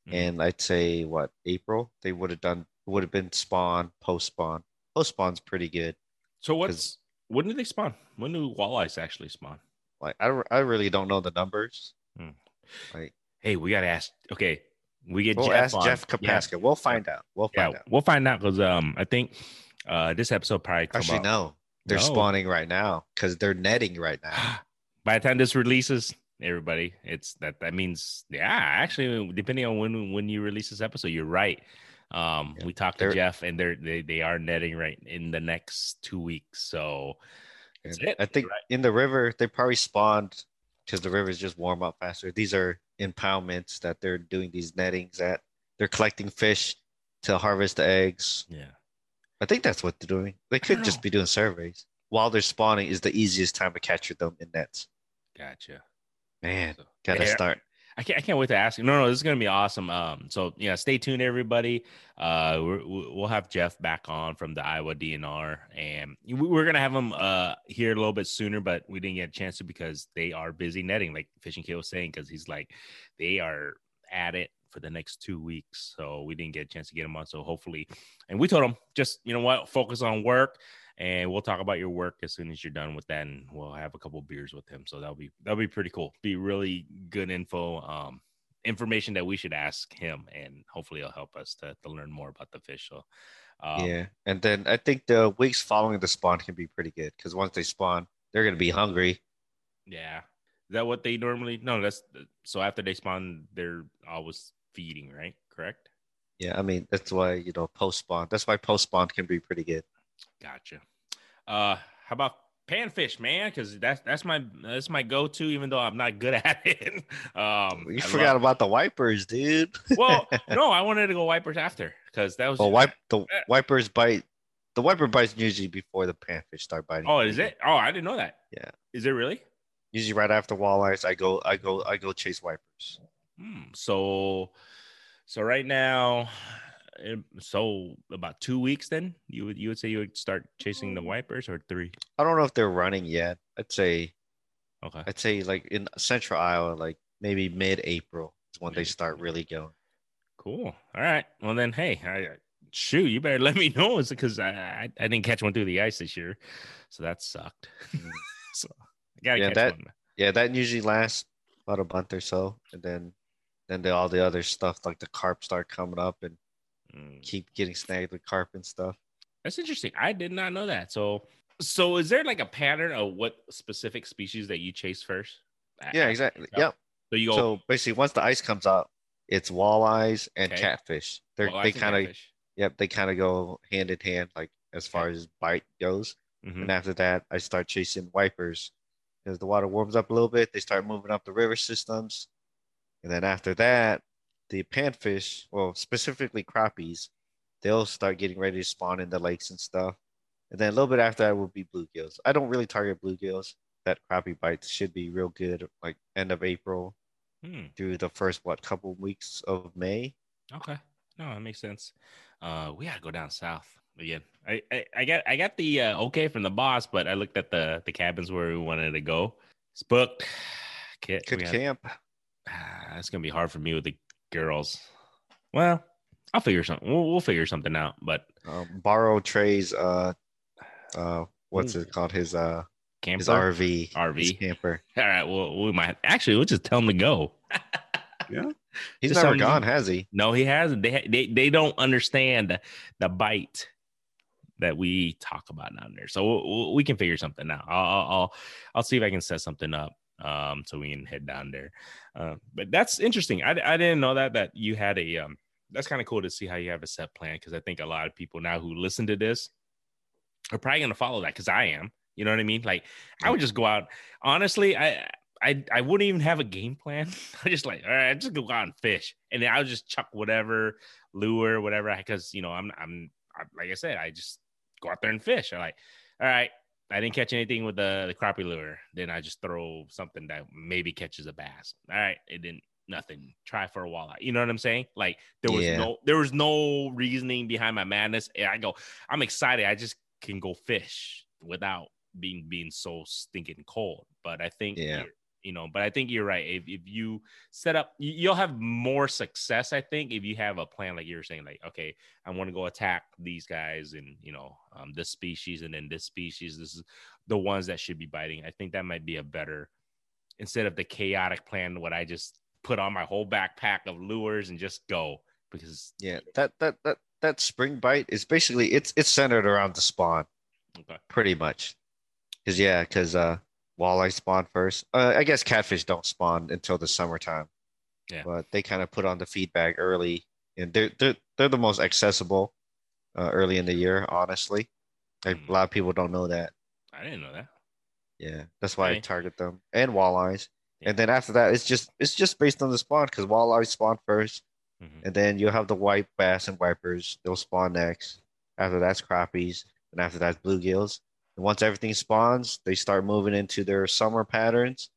Mhm. and I'd say what April, they would have done would have been spawn, post spawn. Post spawn's pretty good. so what's when do they spawn? When do walleyes actually spawn? Like I, I really don't know the numbers. Hmm. Like Hey, we gotta ask. Okay, we get we'll Jeff ask on. Jeff Yeah, Kapaska. We'll find out. We'll Yeah, find out. we'll find out because um I think uh this episode probably come Actually, out- no, they're No. spawning right now because they're netting right now. By the time this releases, everybody, it's that that means yeah. Actually, depending on when when you release this episode, you're right. Um, Yeah, we talked to Jeff, and they're they they are netting right in the next two weeks. So that's it. I think right. in the river they probably spawned because the rivers just warm up faster. These are impoundments that they're doing these nettings at. They're collecting fish to harvest the eggs. yeah. I think that's what they're doing. They could just be doing surveys while they're spawning. Is the easiest time to capture them in nets. Gotcha. Man, So- gotta Yeah. start. I can't, I can't wait to ask you. No, no, this is gonna be awesome. Um, so yeah, stay tuned, everybody. Uh, we're, we'll have Jeff back on from the Iowa DNR, and we- we're gonna have him uh here a little bit sooner, but we didn't get a chance to because they are busy netting, like Fishing Kit was saying, because he's like they are at it for the next two weeks, so we didn't get a chance to get him on. So hopefully, and we told him just you know what, focus on work. And we'll talk about your work as soon as you're done with that, and we'll have a couple beers with him. So that'll be that'll be pretty cool. Be really good info, um, information that we should ask him, and hopefully it'll help us to, to learn more about the fish. So, um, yeah, and then I think the weeks following the spawn can be pretty good because once they spawn, they're gonna be hungry. yeah. Is that what they normally? No, that's so after they spawn, they're always feeding, right? Correct. Yeah, I mean that's why you know post spawn. That's why post spawn can be pretty good. Gotcha. Uh, how about panfish, man? Because that's that's my that's my go-to, even though I'm not good at it. Um, You I forgot about the wipers, dude. well, no, I wanted to go wipers after because that was Well, wipe the wipers bite. The wiper bites usually before the panfish start biting. Oh, is it? Oh, I didn't know that. Yeah. Is it really? Usually right after walleyes, I go, I go, I go chase wipers. Hmm. So, so right now, eh, so about two weeks. Then you would you would say you would start chasing the wipers or three? I don't know if they're running yet. I'd say, Okay. I'd say like in central Iowa, like maybe mid-April is when they start really going. Cool. All right. Well then, hey, I, shoot, you better let me know, because I, I I didn't catch one through the ice this year, so that sucked. Mm. so I gotta Yeah, catch that- one. Yeah, that usually lasts about a month or so, and then, then the, all the other stuff like the carp start coming up and Mm. keep getting snagged with carp and stuff. That's interesting. I did not know that. So, so is there like a pattern of what specific species that you chase first? Yeah, exactly. Yep. So you go So basically, once the ice comes out, it's walleyes and Okay. catfish. They're walleyes they kind of yep they kind of go hand in hand like as far as bite goes. Mhm. And after that, I start chasing wipers because the water warms up a little bit. They start moving up the river systems, and then after that, the panfish, well specifically crappies, they'll start getting ready to spawn in the lakes and stuff. And then a little bit after that will be bluegills. I don't really target bluegills. That crappie bites should be real good, like end of April Hmm. through the first what couple weeks of May. Okay. No, that makes sense. Uh, we gotta go down south again. I, I, I got I got the uh, okay from the boss, but I looked at the the cabins where we wanted to go. It's booked. We camp. Ah, it's gonna be hard for me with the girls. Well, I'll figure something. We'll, we'll figure something out. But Um, borrow Trey's uh uh what's it called? His uh camper. His RV. RV. His camper. All right. Well, we might actually we'll just tell him to go. Yeah. He's Just never gone, has he? No, he hasn't. They they they don't understand the, bite that we talk about down there. So we'll- we'll- can figure something out. I'll, I'll I'll I'll see if I can set something up um so we can head down there. Uh, but that's interesting. I I didn't know that that you had a um. That's kind of cool to see how you have a set plan because I think a lot of people now who listen to this are probably gonna follow that because I am. You know what I mean? Like I would just go out. Honestly, I I I wouldn't even have a game plan. I just like, all right, I just go out and fish, and then I'll just chuck whatever lure, whatever, because you know I'm I'm I, like I said, I just go out there and fish. I'm like, all right, I didn't catch anything with the the crappie lure. Then I just throw something that maybe catches a bass. All right, it didn't nothing. Try for a walleye. You know what I'm saying? Like there was Yeah. no there was no reasoning behind my madness. I go, I'm excited. I just can go fish without being being so stinking cold. But I think Yeah. You're- know, but I think you're right. If, if you set up, you- you'll have more success. I think if you have a plan, like you're saying, like okay, I want to go attack these guys and you know um, this species and then this species. This is the ones that should be biting. I think that might be a better instead of the chaotic plan. What I just put on my whole backpack of lures and just go because Yeah. That that that that spring bite is basically it's it's centered around the spawn, okay, pretty much. Cause yeah, cause uh walleye spawn first. Uh, I guess catfish don't spawn until the summertime. Yeah. But they kind of put on the feedback early, and they're they're they're the most accessible uh, early in the year. Honestly, like, Mhm. a lot of people don't know that. I didn't know that. Yeah, that's why I Okay. target them and walleyes. Yeah. And then after that, it's just it's just based on the spawn because walleyes spawn first, Mhm. and then you'll have the white bass and wipers. They'll spawn next. After that's crappies, and after that's bluegills. Once everything spawns, they start moving into their summer patterns,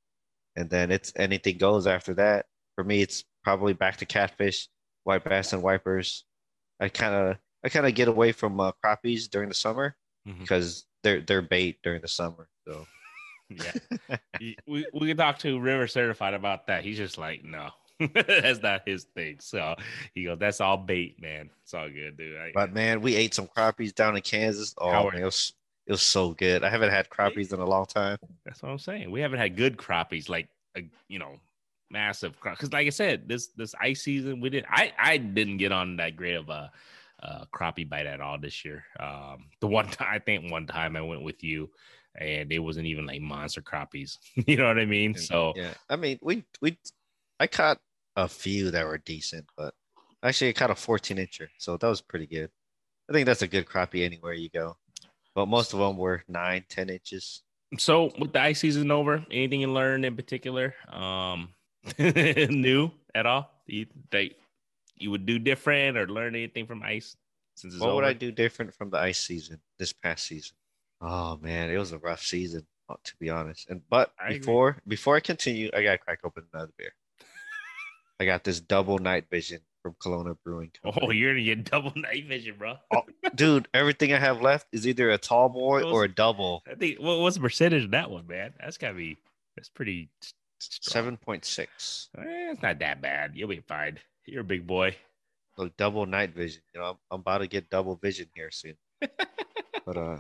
and then it's anything goes after that. For me, it's probably back to catfish, white bass, and wipers. I kind of I kind of get away from uh, crappies during the summer Mhm. because they're they're bait during the summer. So Yeah. We we can talk to River Certified about that. He's just like, no, that's not his thing. So he goes, that's all bait, man. It's all good, dude. I, But man, we ate some crappies down in Kansas. Oh, Howard. man, it was it was so good. I haven't had crappies in a long time. that's what I'm saying. We haven't had good crappies, like a, you know, massive crop. Because like I said, this this ice season, we didn't. I I didn't get on that great of a. Uh, crappie bite at all this year. Um, the one time I think one time I went with you, and it wasn't even like monster crappies. you know what I mean? So Yeah, I mean, we we I caught a few that were decent, but actually I caught a 14 incher, so that was pretty good. I think that's a good crappie anywhere you go. But most of them were nine, 10 inches. So with the ice season over, anything you learned in particular, um, new at all? You that you would do different or learn anything from ice since it's What would? I do different from the ice season this past season? Oh man, it was a rough season, uh, to be honest. And but I agree. before before I continue, I gotta crack open another beer. I got this double night vision from Kalona Brewing Company. Oh, you're gonna get double night vision, bro. Dude, everything I have left is either a tall boy or a double. I think what, what's the percentage of that one, man? That's gotta be that's pretty. Seven point six. Eh, it's not that bad. You'll be fine. You're a big boy. Look, double night vision. You know, I'm, I'm about to get double vision here soon. but uh,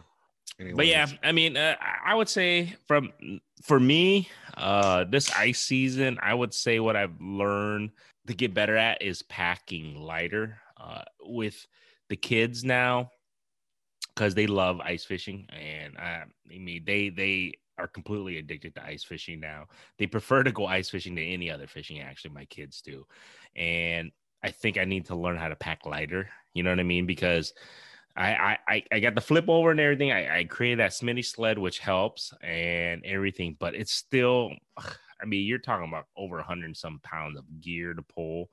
But yeah, I mean, uh, I would say from for me, uh, this ice season, I would say what I've learned to get better at is packing lighter. Uh, with the kids now, because they love ice fishing, and uh, I mean, they they are completely addicted to ice fishing now. They prefer to go ice fishing to any other fishing. Actually, my kids do, and I think I need to learn how to pack lighter. You know what I mean? Because I I I- got the flip over and everything. I, I created that Smitty sled, which helps and everything, but it's still. I mean, you're talking about over a hundred and some pounds of gear to pull.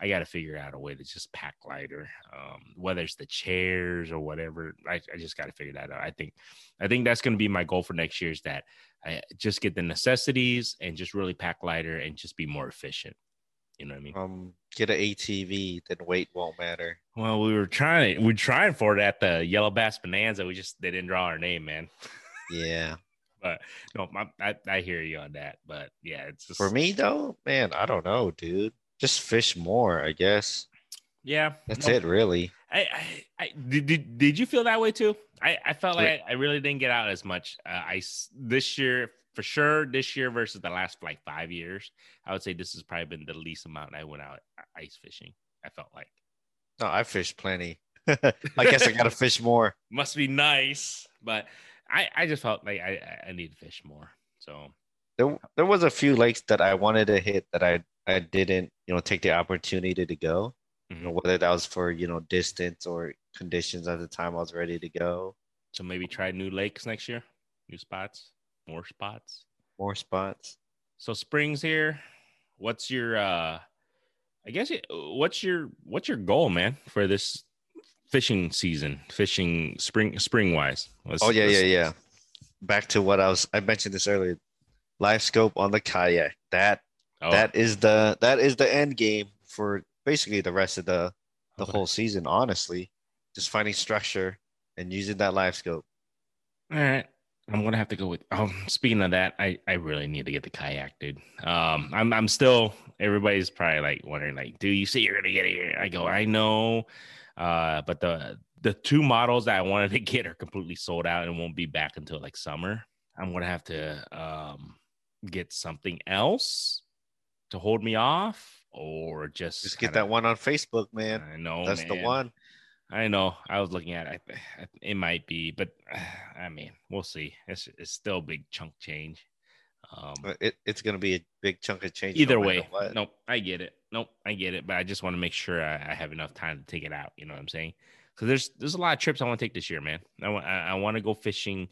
I got to figure out a way to just pack lighter, um, whether it's the chairs or whatever. I, I just got to figure that out. I think, I think that's going to be my goal for next year is that I just get the necessities and just really pack lighter and just be more efficient. You know what I mean? um, get an ATV, then weight won't matter. Well, we were trying. We are trying for it at the Yellow Bass Bonanza. We just they didn't draw our name, man. Yeah. But no, my, I I hear you on that. But yeah, it's just For me though, man, I don't know, dude. Just fish more, I guess. Yeah, That's no, it, really. I, I, I did, did did you feel that way too? I, I felt like I, I really didn't get out as much. Uh, I this year for sure this year versus the last like five years, I would say this has probably been the least amount I went out ice fishing. I felt like. No, I fished plenty. I guess I gotta fish more. Must be nice, but I I just felt like I I need to fish more. So there there was a few lakes that I wanted to hit that I I didn't you know take the opportunity to go. Mm-hmm. You know, whether that was for you know distance or conditions at the time I was ready to go. So maybe try new lakes next year, new spots, more spots, more spots. So springs here. What's your uh I guess what's your what's your goal, man, for this fishing season, fishing spring spring wise? oh yeah, yeah, yeah. Back to what I was I mentioned this earlier. LiveScope on the kayak. That oh. that is the that is the end game for basically the rest of the the okay. whole season, honestly. Just finding structure and using that LiveScope. All right. I'm gonna have to go with. Um, speaking of that, I I really need to get the kayak, dude. Um, I'm I'm still. Everybody's probably like wondering, like, do you see you're gonna get it here? I go, I know, uh, but the the two models that I wanted to get are completely sold out and won't be back until like summer. I'm gonna have to um get something else to hold me off, or just just get that one on Facebook, man. I know that's man. the one. I know. I was looking at it. It might be, but I mean, we'll see. It's it's still a big chunk change. Um, it, it's going to be a big chunk of change. Either no way. Nope. I get it. Nope. I get it. But I just want to make sure I, I, have enough time to take it out. You know what I'm saying? Because there's there's a lot of trips I want to take this year, man. I want I, I want to go fishing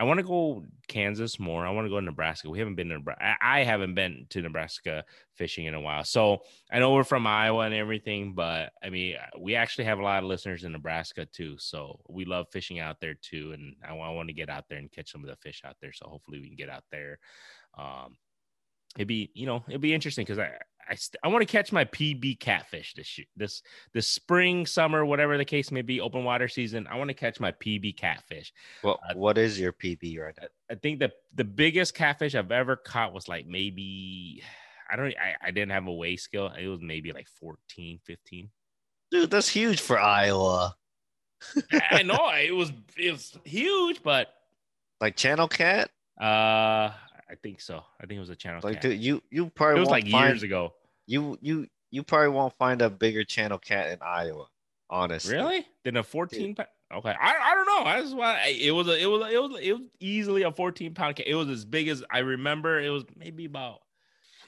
I want to go Kansas more. I want to go to Nebraska. We haven't been to Nebraska. I haven't been to Nebraska fishing in a while. So I know we're from Iowa and everything, but I mean, we actually have a lot of listeners in Nebraska too. So we love fishing out there too. And I, I want to get out there and catch some of the fish out there. So hopefully we can get out there. Um, it'd be, you know, it'd be interesting because I, I, st- I want to catch my PB catfish this year, this this spring, summer, whatever the case may be, open water season. I want to catch my PB catfish. Well, uh, what is your PB right now? I think that the biggest catfish I've ever caught was like maybe I don't I, I didn't have a weigh scale. It was maybe like 14, 15. Dude, that's huge for Iowa. I know it was it was huge, but like channel cat. Uh, I think so. I think it was a channel. Like, cat. dude, you you probably it was like find, years ago. You you you probably won't find a bigger channel cat in Iowa. Honestly, really? Than a fourteen pound? Okay, I, I don't know. That's why it was a, it was a, it was it was easily a fourteen pound cat. It was as big as I remember. It was maybe about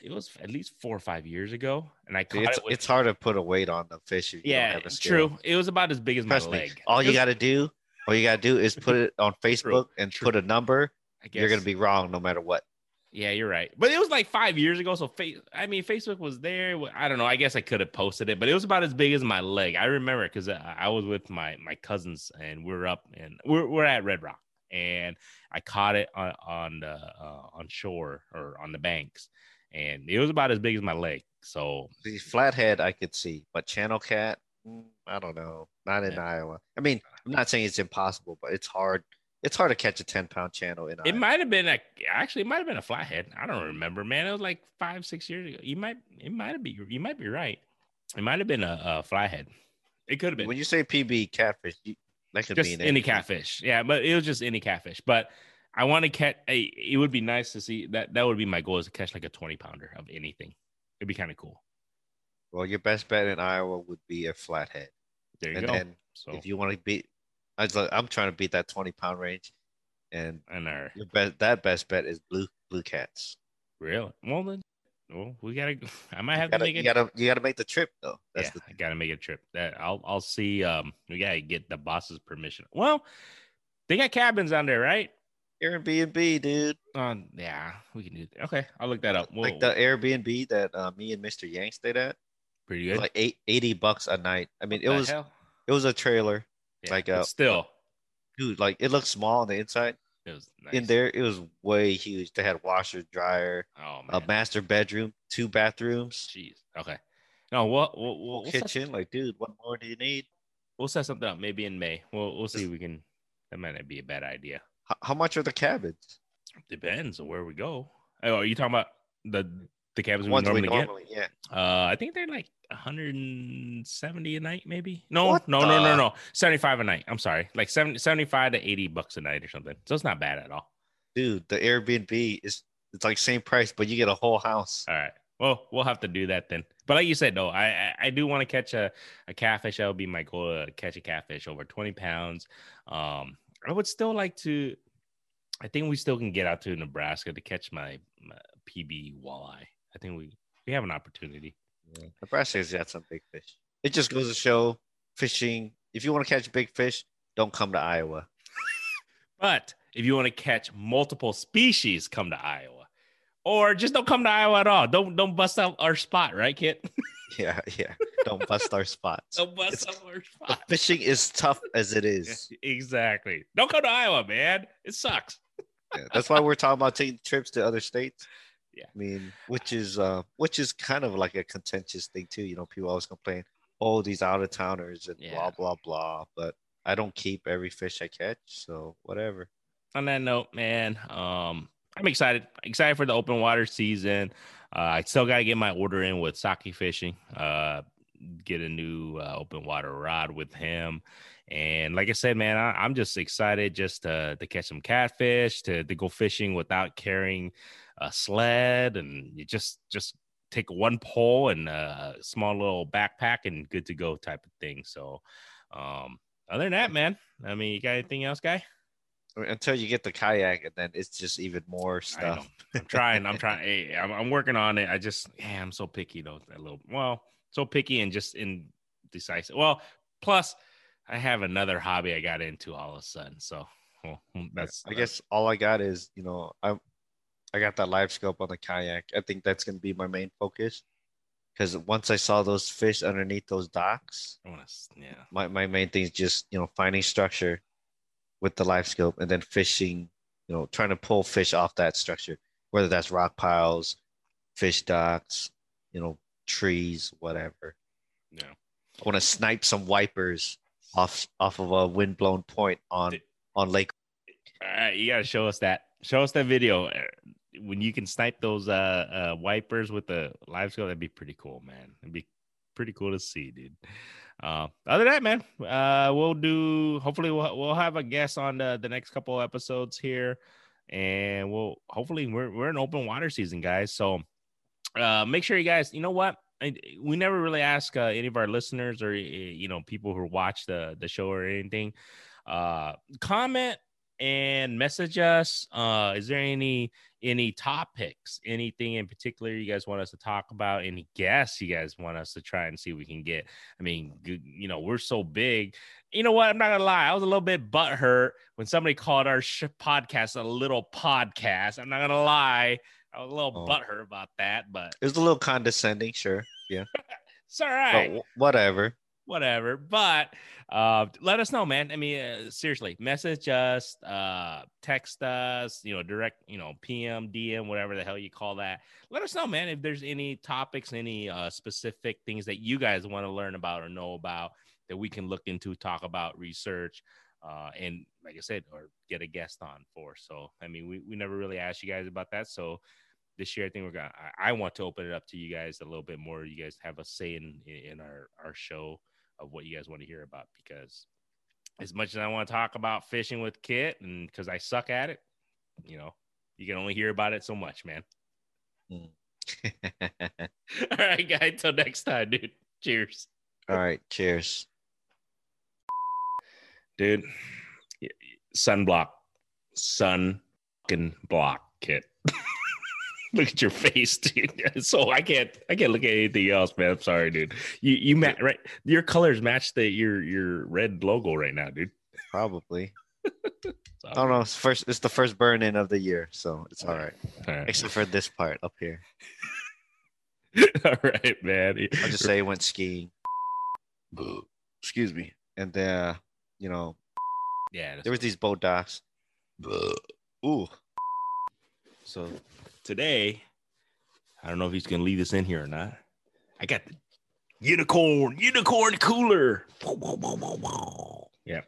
it was at least four or five years ago, and I caught it's, it. With, it's hard to put a weight on the fish. yeah, it's true. It was about as big as Trust my leg. Me, all you got to do, all you got to do is put it on Facebook true, and true. put a number. You're gonna be wrong no matter what. Yeah, you're right. But it was like five years ago. So, face, I mean, Facebook was there. I don't know. I guess I could have posted it, but it was about as big as my leg. I remember because I was with my my cousins and we are up and we're, we're at Red Rock and I caught it on on the uh, on shore or on the banks, and it was about as big as my leg. So the flathead I could see, but channel cat, mm, I don't know, not in yeah. Iowa. I mean, I'm not saying it's impossible, but it's hard it's hard to catch a 10 pound channel in it might have been a actually it might have been a flathead. I don't remember man. It was like five six years ago. You might it might have been you might be right. It might have been a, a flathead. It could have been. When you say pb catfish you, that could just be any catfish. Yeah but it was just any catfish. But i want to catch a it would be nice to see that that would be my goal is to catch like a 20 pounder of anything. It'd be kind of cool. Well your best bet in iowa would be a flathead. There you and go. then so if you want to beat I I'm trying to beat that 20 pound range, and and our your best that best bet is blue blue cats. Really? Well then, well we gotta. I might have gotta, to make it. You gotta you gotta make the trip though. That's yeah, the I gotta make a trip. That I'll I'll see. Um, we gotta get the boss's permission. Well, they got cabins down there, right? Airbnb, dude. Um, yeah, we can do. That. Okay, I'll look that up. We'll, like the Airbnb that uh, me and Mr. Yang stayed at. Pretty good. Like eight, 80 bucks a night. I mean, what it was hell? it was a trailer. Yeah, like uh, still, dude, like it looked small on the inside. It was nice. in there. It was way huge. They had washer, dryer, oh, a master bedroom, two bathrooms. Jeez. Okay. No, what we'll, we'll, kitchen? Set, like, dude, what more do you need? We'll set something up maybe in May. We'll we'll see. If we can. That might not be a bad idea. How, how much are the cabins? Depends on where we go. Oh, are you talking about the The cabins we normally, we normally yeah. get. Uh, I think they're like 170 a night, maybe. No, What no, no, no, no. 75 a night. I'm sorry, like 70, 75 to 80 bucks a night or something. So it's not bad at all. Dude, the Airbnb is it's like same price, but you get a whole house. All right. Well, we'll have to do that then. But like you said, no, I I, I do want to catch a, a catfish. That would be my goal to catch a catfish over 20 pounds. Um, I would still like to. I think we still can get out to Nebraska to catch my, my PB walleye. I think we we have an opportunity. Nebraska's got some big fish. It just goes to show fishing. If you want to catch big fish, don't come to Iowa. But if you want to catch multiple species, come to Iowa, or just don't come to Iowa at all. Don't don't bust out our spot, right, Kit? Yeah, yeah. Don't bust our spots. don't bust It's- out our The spot. fishing is tough as it is. exactly. Don't come to Iowa, man. It sucks. Yeah, that's why we're talking about taking trips to other states. Yeah. I mean, which is uh which is kind of like a contentious thing too. You know, people always complain, oh, these out of towners and Yeah. blah blah blah. But I don't keep every fish I catch, so whatever. on that note, man, um, I'm excited. Excited for the open water season. Uh, I still got to get my order in with Saki Fishing. Uh, get a new uh, open water rod with him. And like I said, man, I, I'm just excited just to, to catch some catfish, to, to go fishing without carrying a sled, and you just just take one pole and a small little backpack and good to go type of thing. So, um, other than that, man, I mean, you got anything else, guy? Until you get the kayak, and then it's just even more stuff. I'm trying. I'm trying. Hey, I'm, I'm working on it. I just, yeah, I'm so picky though. That little, well, so picky and just indecisive. Well, plus, I have another hobby I got into all of a sudden. So, well, that's. I guess all I got is you know I I got that LiveScope on the kayak. I think that's gonna be my main focus because once I saw those fish underneath those docks, I wanna, yeah. my, my main thing is just you know finding structure with the LiveScope and then fishing you know trying to pull fish off that structure whether that's rock piles fish docks you know trees whatever Yeah. i want to snipe some wipers off off of a windblown point on on lake All right, you gotta show us that. Show us that video when you can snipe those uh, uh wipers with the LiveScope. That'd be pretty cool, man. It'd be pretty cool to see, dude. Uh, other than that, man, uh, we'll do. Hopefully, we'll we'll have a guest on the, the next couple episodes here, and we'll hopefully we're we're in open water season, guys. So, uh, make sure you guys. You know what? I, we never really ask uh, any of our listeners or you know people who watch the the show or anything. Uh, comment and message us. Uh, is there any any topics, anything in particular you guys want us to talk about? Any guests you guys want us to try and see we can get? I mean, you know, we're so big. You know what? I'm not gonna lie. I was a little bit butthurt when somebody called our sh- podcast a little podcast. I'm not gonna lie. I was a little Oh. butthurt about that, but it was a little condescending sure yeah it's all but right. whatever whatever. But uh, let us know, man. I mean, uh, seriously, message us, uh, text us, you know, direct, you know, PM, DM, whatever the hell you call that. Let us know, man, if there's any topics, any uh, specific things that you guys want to learn about or know about that we can look into, talk about, research. Uh, and like I said, or get a guest on for. So, I mean, we, we never really asked you guys about that. So, this year, I think we're gonna. I, I want to open it up to you guys a little bit more. You guys have a say in in our our show of what you guys want to hear about because as much as I want to talk about fishing with Kit and because I suck at it, you know, you can only hear about it so much, man. Mm. All right, guys. Till next time, dude. Cheers, all right cheers dude. Sunblock, sun block, Kit. look at your face, dude. So I can't, I can't look at anything else, man. I'm sorry, dude. You, you match right. Your colors match the your your red logo right now, dude. probably So- i don't know it's first it's the first burn in of the year so it's all right All right. except for this part up here All right, man. I'll just say I went skiing. Excuse me. And uh, you know, yeah. there was these boat docks. Ooh. So today, I don't know if he's gonna leave this in here or not. I got the unicorn, unicorn cooler. Yeah.